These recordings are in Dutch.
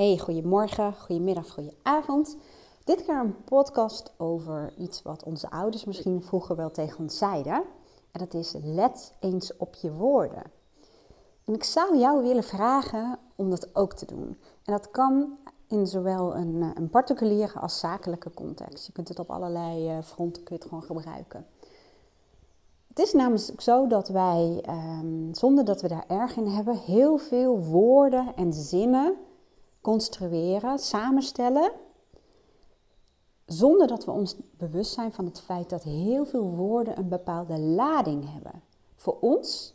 Hey, goedemorgen, goedemiddag, goedenavond. Dit keer een podcast over iets wat onze ouders misschien vroeger wel tegen ons zeiden. En dat is let eens op je woorden. En ik zou jou willen vragen om dat ook te doen. En dat kan in zowel een, eh, een particuliere als zakelijke context. Je kunt het op allerlei eh, fronten kun gewoon gebruiken. Het is namelijk zo dat wij, ehm, zonder dat we daar erg in hebben, heel veel woorden en zinnen construeren, samenstellen, zonder dat we ons bewust zijn van het feit dat heel veel woorden een bepaalde lading hebben. Voor ons,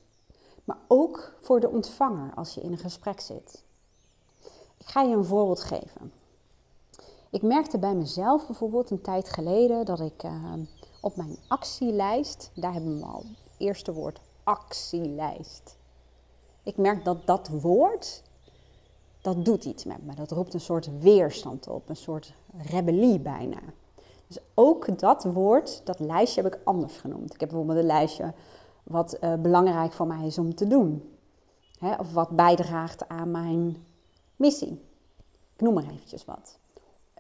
maar ook voor de ontvanger als je in een gesprek zit. Ik ga je een voorbeeld geven. Ik merkte bij mezelf bijvoorbeeld een tijd geleden dat ik uh, op mijn actielijst, daar hebben we al het eerste woord actielijst. Ik merk dat dat woord dat doet iets met me. Dat roept een soort weerstand op, een soort rebellie bijna. Dus ook dat woord, dat lijstje heb ik anders genoemd. Ik heb bijvoorbeeld een lijstje wat uh, belangrijk voor mij is om te doen. Hè, of wat bijdraagt aan mijn missie. Ik noem maar eventjes wat.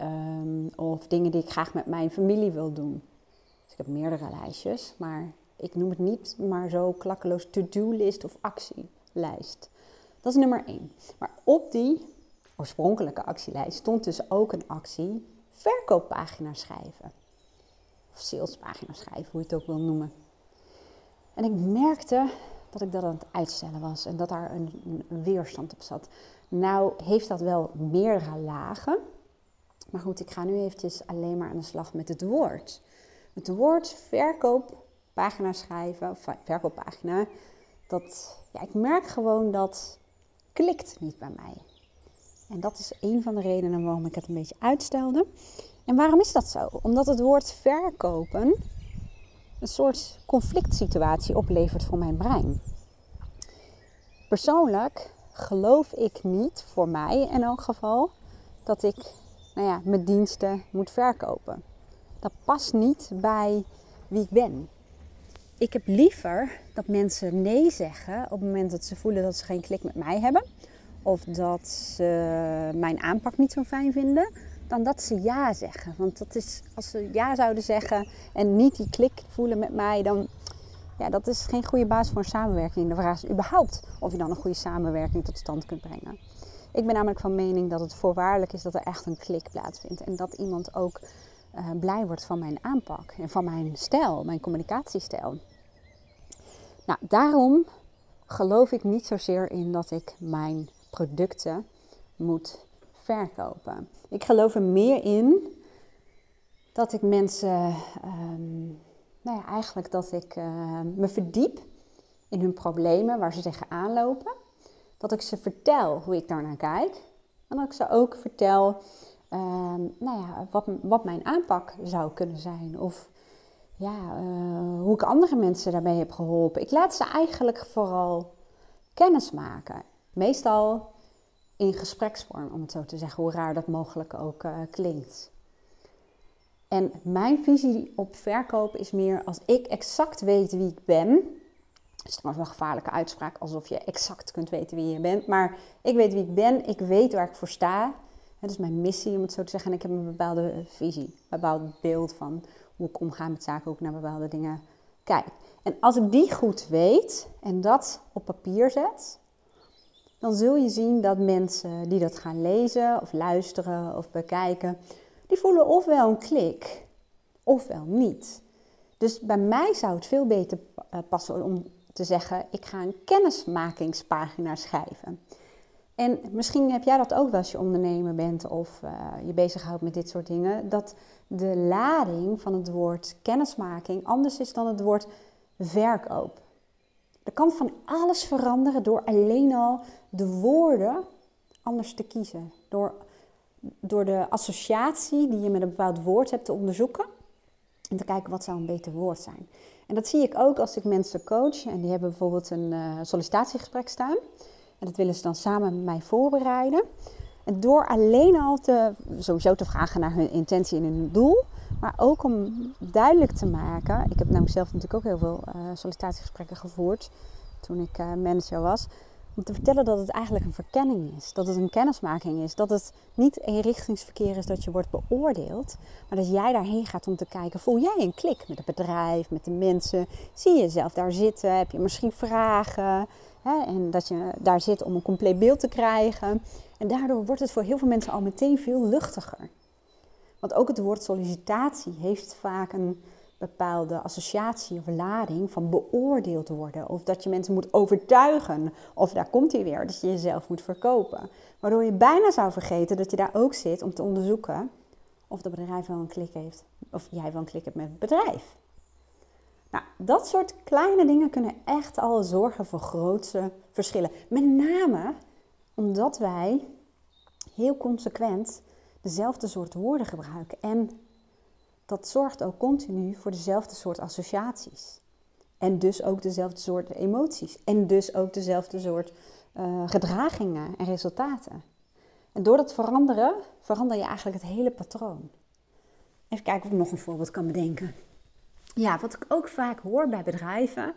Um, of dingen die ik graag met mijn familie wil doen. Dus ik heb meerdere lijstjes, maar ik noem het niet maar zo klakkeloos to-do-list of actielijst. Dat is nummer 1. Maar op die oorspronkelijke actielijst stond dus ook een actie verkooppagina schrijven. Of salespagina schrijven, hoe je het ook wil noemen. En ik merkte dat ik dat aan het uitstellen was en dat daar een, een weerstand op zat. Nou heeft dat wel meerdere lagen. Maar goed, ik ga nu eventjes alleen maar aan de slag met het woord. Het woord verkooppagina schrijven, of verkooppagina, dat, ja, ik merk gewoon dat klikt niet bij mij. En dat is een van de redenen waarom ik het een beetje uitstelde. En waarom is dat zo? Omdat het woord verkopen een soort conflict situatie oplevert voor mijn brein. Persoonlijk geloof ik niet, voor mij in elk geval, dat ik nou ja, mijn diensten moet verkopen. Dat past niet bij wie ik ben ik heb liever dat mensen nee zeggen op het moment dat ze voelen dat ze geen klik met mij hebben. Of dat ze mijn aanpak niet zo fijn vinden. Dan dat ze ja zeggen. Want dat is, als ze ja zouden zeggen en niet die klik voelen met mij, dan ja, dat is geen goede basis voor een samenwerking. De vraag is überhaupt of je dan een goede samenwerking tot stand kunt brengen. Ik ben namelijk van mening dat het voorwaardelijk is dat er echt een klik plaatsvindt. En dat iemand ook uh, blij wordt van mijn aanpak en van mijn stijl, mijn communicatiestijl. Nou, daarom geloof ik niet zozeer in dat ik mijn producten moet verkopen. Ik geloof er meer in dat ik mensen, um, nou ja, eigenlijk dat ik uh, me verdiep in hun problemen waar ze tegenaan lopen. Dat ik ze vertel hoe ik daarnaar kijk. En dat ik ze ook vertel Ehm, nou ja, wat, wat mijn aanpak zou kunnen zijn. Of ja, uh, hoe ik andere mensen daarbij heb geholpen. Ik laat ze eigenlijk vooral kennis maken. Meestal in gespreksvorm, om het zo te zeggen, hoe raar dat mogelijk ook uh, klinkt. En mijn visie op verkopen is meer als ik exact weet wie ik ben. Dat is trouwens wel een gevaarlijke uitspraak, alsof je exact kunt weten wie je bent. Maar ik weet wie ik ben, ik weet waar ik voor sta. Het is mijn missie, om het zo te zeggen. En ik heb een bepaalde visie, een bepaald beeld van hoe ik omga met zaken, hoe ik naar bepaalde dingen kijk. En als ik die goed weet en dat op papier zet, dan zul je zien dat mensen die dat gaan lezen of luisteren of bekijken, die voelen ofwel een klik ofwel niet. Dus bij mij zou het veel beter eh, passen om te zeggen: ik ga een kennismakingspagina schrijven. En misschien heb jij dat ook wel als je ondernemer bent of uh, je bezighoudt met dit soort dingen. Dat de lading van het woord kennismaking anders is dan het woord verkoop. Er kan van alles veranderen door alleen al de woorden anders te kiezen. Door, door de associatie die je met een bepaald woord hebt te onderzoeken. En te kijken wat zou een beter woord zijn. En dat zie ik ook als ik mensen coach en die hebben bijvoorbeeld een uh, sollicitatiegesprek staan. En dat willen ze dan samen met mij voorbereiden. En door alleen al te, sowieso te vragen naar hun intentie en hun doel. Maar ook om duidelijk te maken. Ik heb namelijk zelf natuurlijk ook heel veel uh, sollicitatiegesprekken gevoerd. Toen ik uh, manager was. om te vertellen dat het eigenlijk een verkenning is. Dat het een kennismaking is. Dat het niet eenrichtingsverkeer is dat je wordt beoordeeld. Maar dat jij daarheen gaat om te kijken, voel jij een klik met het bedrijf, met de mensen? Zie je jezelf daar zitten? Heb je misschien vragen? En dat je daar zit om een compleet beeld te krijgen. En daardoor wordt het voor heel veel mensen al meteen veel luchtiger. Want ook het woord sollicitatie heeft vaak een bepaalde associatie of lading van beoordeeld worden. Of dat je mensen moet overtuigen. Of daar komt hij weer, dat je jezelf moet verkopen. Waardoor je bijna zou vergeten dat je daar ook zit om te onderzoeken of dat bedrijf wel een klik heeft. Of jij wel een klik hebt met het bedrijf. Nou, dat soort kleine dingen kunnen echt al zorgen voor grootse verschillen. Met name omdat wij heel consequent dezelfde soort woorden gebruiken. En dat zorgt ook continu voor dezelfde soort associaties. En dus ook dezelfde soort emoties. En dus ook dezelfde soort uh, gedragingen en resultaten. En door dat veranderen, verander je eigenlijk het hele patroon. Even kijken of ik nog een voorbeeld kan bedenken. Ja, wat ik ook vaak hoor bij bedrijven,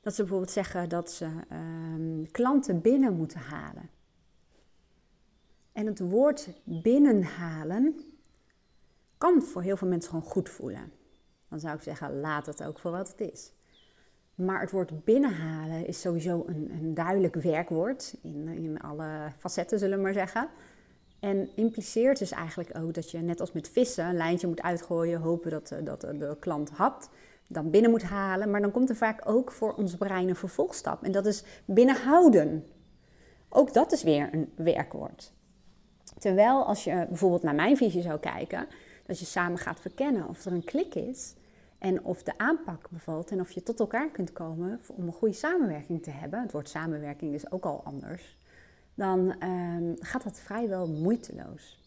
dat ze bijvoorbeeld zeggen dat ze uh, klanten binnen moeten halen. En het woord binnenhalen kan voor heel veel mensen gewoon goed voelen. Dan zou ik zeggen, laat het ook voor wat het is. Maar het woord binnenhalen is sowieso een, een duidelijk werkwoord in, in alle facetten, zullen we maar zeggen. En impliceert dus eigenlijk ook dat je net als met vissen een lijntje moet uitgooien, hopen dat, eh, dat de klant hapt, dan binnen moet halen. Maar dan komt er vaak ook voor ons brein een vervolgstap en dat is binnenhouden. Ook dat is weer een werkwoord. Terwijl als je bijvoorbeeld naar mijn visie zou kijken, dat je samen gaat verkennen of er een klik is en of de aanpak bevalt en of je tot elkaar kunt komen om een goede samenwerking te hebben. Het woord samenwerking is ook al anders. Dan ehm, gaat dat vrijwel moeiteloos.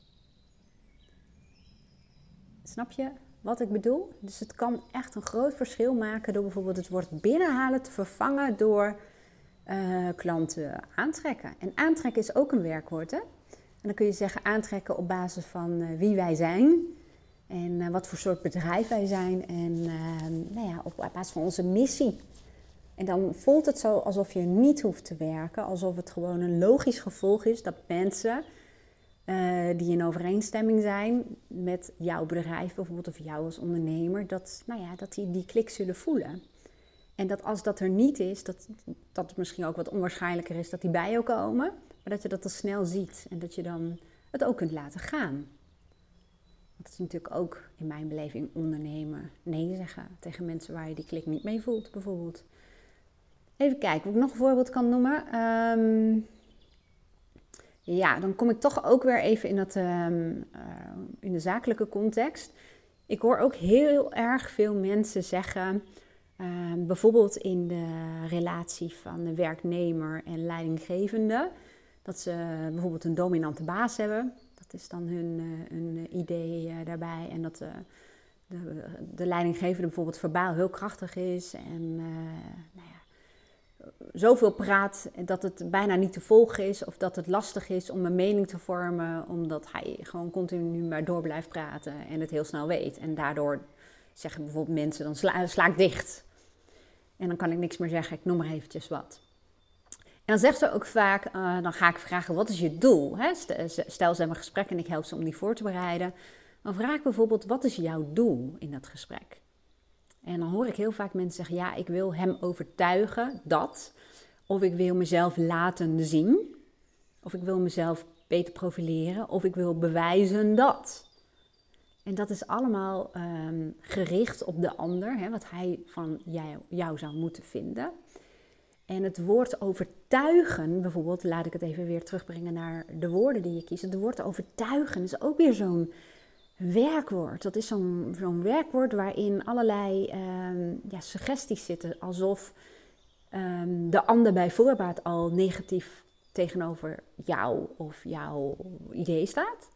Snap je wat ik bedoel? Dus het kan echt een groot verschil maken door bijvoorbeeld het woord binnenhalen te vervangen door uh, klanten aantrekken. En aantrekken is ook een werkwoord. Hè? En dan kun je zeggen aantrekken op basis van uh, wie wij zijn en uh, wat voor soort bedrijf wij zijn en uh, nou ja, op basis van onze missie. En dan voelt het zo alsof je niet hoeft te werken, alsof het gewoon een logisch gevolg is dat mensen uh, die in overeenstemming zijn met jouw bedrijf bijvoorbeeld of jou als ondernemer, dat, nou ja, dat die die klik zullen voelen. En dat als dat er niet is, dat, dat het misschien ook wat onwaarschijnlijker is dat die bij jou komen, maar dat je dat al snel ziet en dat je dan het ook kunt laten gaan. Dat is natuurlijk ook in mijn beleving ondernemen. Nee zeggen tegen mensen waar je die klik niet mee voelt, bijvoorbeeld. Even kijken of ik nog een voorbeeld kan noemen. Um, ja, dan kom ik toch ook weer even in, dat, um, uh, in de zakelijke context. Ik hoor ook heel erg veel mensen zeggen, um, bijvoorbeeld in de relatie van de werknemer en leidinggevende, dat ze bijvoorbeeld een dominante baas hebben is dan hun, uh, idee uh, daarbij. En dat de, de leidinggevende bijvoorbeeld verbaal heel krachtig is. En nou ja, zoveel praat dat het bijna niet te volgen is. Of dat het lastig is om een mening te vormen. Omdat hij gewoon continu maar door blijft praten en het heel snel weet. En daardoor zeggen bijvoorbeeld mensen, dan sla, ik dicht. En dan kan ik niks meer zeggen, ik noem maar eventjes wat. En dan zegt ze ook vaak, uh, dan ga ik vragen, wat is je doel? Stel, ze hebben een gesprek en ik help ze om die voor te bereiden. Dan vraag ik bijvoorbeeld, wat is jouw doel in dat gesprek? En dan hoor ik heel vaak mensen zeggen, ja, ik wil hem overtuigen dat. Of ik wil mezelf laten zien. Of ik wil mezelf beter profileren. Of ik wil bewijzen dat. En dat is allemaal um, gericht op de ander, hè, wat hij van jou, jou zou moeten vinden. En het woord overtuigen, bijvoorbeeld, laat ik het even weer terugbrengen naar de woorden die je kiest. Het woord overtuigen is ook weer zo'n werkwoord. Dat is zo'n werkwoord waarin allerlei um, ja, suggesties zitten. Alsof um, de ander bij voorbaat al negatief tegenover jou of jouw idee staat.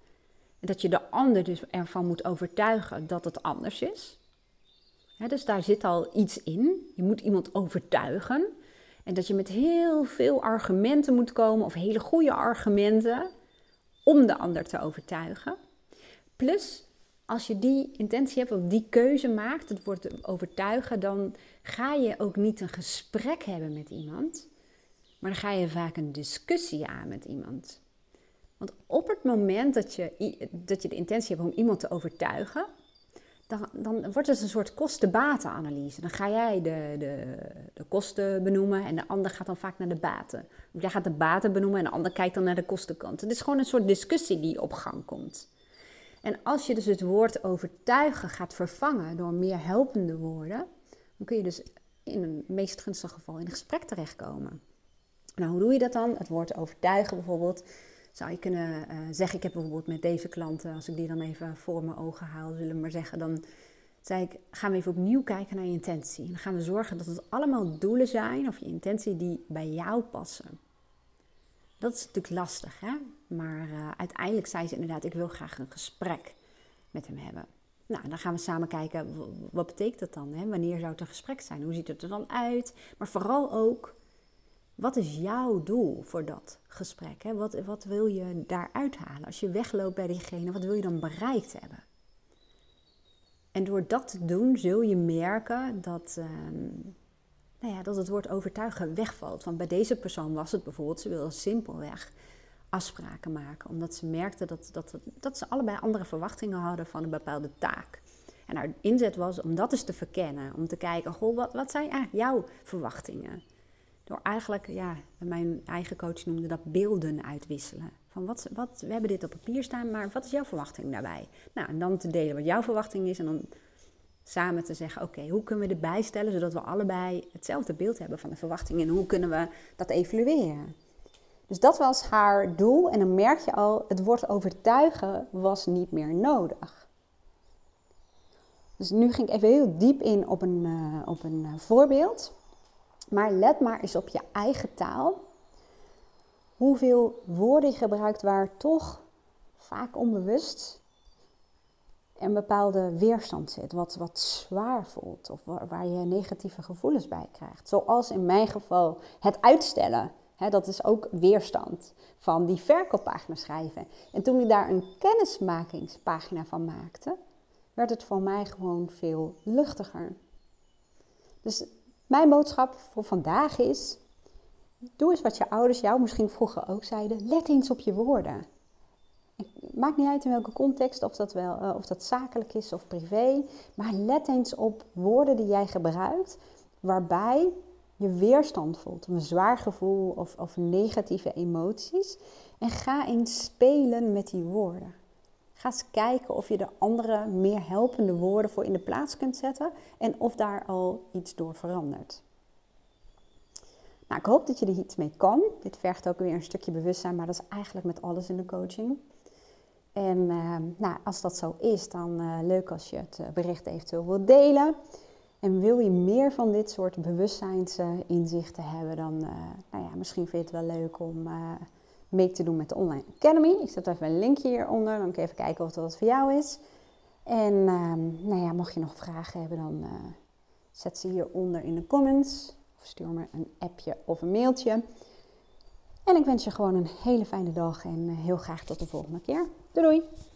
En dat je de ander dus ervan moet overtuigen dat het anders is. dus daar zit al iets in. Je moet iemand overtuigen. En dat je met heel veel argumenten moet komen, of hele goede argumenten, om de ander te overtuigen. Plus, als je die intentie hebt of die keuze maakt, het wordt overtuigen, dan ga je ook niet een gesprek hebben met iemand. Maar dan ga je vaak een discussie aan met iemand. Want op het moment dat je, dat je de intentie hebt om iemand te overtuigen, dan, dan wordt het een soort kosten-batenanalyse. Dan ga jij de, de, de kosten benoemen en de ander gaat dan vaak naar de baten. Of jij gaat de baten benoemen en de ander kijkt dan naar de kostenkant. Het is gewoon een soort discussie die op gang komt. En als je dus het woord overtuigen gaat vervangen door meer helpende woorden, dan kun je dus in het meest gunstige geval in een gesprek terechtkomen. Nou, hoe doe je dat dan? Het woord overtuigen bijvoorbeeld. Zou je kunnen uh, zeggen, ik heb bijvoorbeeld met deze klanten, als ik die dan even voor mijn ogen haal, zullen we maar zeggen, dan zei ik, gaan we even opnieuw kijken naar je intentie. En dan gaan we zorgen dat het allemaal doelen zijn, of je intentie, die bij jou passen. Dat is natuurlijk lastig, hè? Maar uh, uiteindelijk zei ze inderdaad, ik wil graag een gesprek met hem hebben. Nou, dan gaan we samen kijken, wat betekent dat dan? Hè? Wanneer zou het een gesprek zijn? Hoe ziet het er dan uit? Maar vooral ook, wat is jouw doel voor dat gesprek? Hè? Wat, wat wil je daaruit halen? Als je wegloopt bij diegene, wat wil je dan bereikt hebben? En door dat te doen zul je merken dat, ehm, nou ja, dat het woord overtuigen wegvalt. Want bij deze persoon was het bijvoorbeeld, ze wilde simpelweg afspraken maken. Omdat ze merkte dat, dat, dat ze allebei andere verwachtingen hadden van een bepaalde taak. En haar inzet was om dat eens te verkennen. Om te kijken, goh, wat, wat zijn eigenlijk jouw verwachtingen? Door eigenlijk, ja, mijn eigen coach noemde dat beelden uitwisselen. Van wat, wat, we hebben dit op papier staan, maar wat is jouw verwachting daarbij? Nou, en dan te delen wat jouw verwachting is en dan samen te zeggen, oké, hoe kunnen we dit bijstellen zodat we allebei hetzelfde beeld hebben van de verwachting en hoe kunnen we dat evalueren? Dus dat was haar doel en dan merk je al, het woord overtuigen was niet meer nodig. Dus nu ging ik even heel diep in op een, uh, op een uh, voorbeeld. Maar let maar eens op je eigen taal. Hoeveel woorden je gebruikt waar toch vaak onbewust een bepaalde weerstand zit, wat, wat zwaar voelt of waar je negatieve gevoelens bij krijgt. Zoals in mijn geval het uitstellen. Dat is ook weerstand van die verkooppagina schrijven. En toen ik daar een kennismakingspagina van maakte, werd het voor mij gewoon veel luchtiger. Dus mijn boodschap voor vandaag is: doe eens wat je ouders jou misschien vroeger ook zeiden. Let eens op je woorden. Maakt niet uit in welke context, of dat, wel, uh, of dat zakelijk is of privé. Maar let eens op woorden die jij gebruikt, waarbij je weerstand voelt, een zwaar gevoel of, of negatieve emoties. En ga eens spelen met die woorden. Ga eens kijken of je er andere, meer helpende woorden voor in de plaats kunt zetten en of daar al iets door verandert. Nou, ik hoop dat je er iets mee kan. Dit vergt ook weer een stukje bewustzijn, maar dat is eigenlijk met alles in de coaching. En uh, nou, als dat zo is, dan uh, leuk als je het eh, bericht eventueel wilt delen. En wil je meer van dit soort bewustzijnsinzichten hebben, dan uh, nou ja, misschien vind je het wel leuk om mee te doen met de Online Academy. Ik zet even een linkje hieronder, dan kun je even kijken of dat wat voor jou is. En ehm, nou ja, mocht je nog vragen hebben, dan uh, zet ze hieronder in de comments. Of stuur me een appje of een mailtje. En ik wens je gewoon een hele fijne dag en eh, heel graag tot de volgende keer. Doei doei!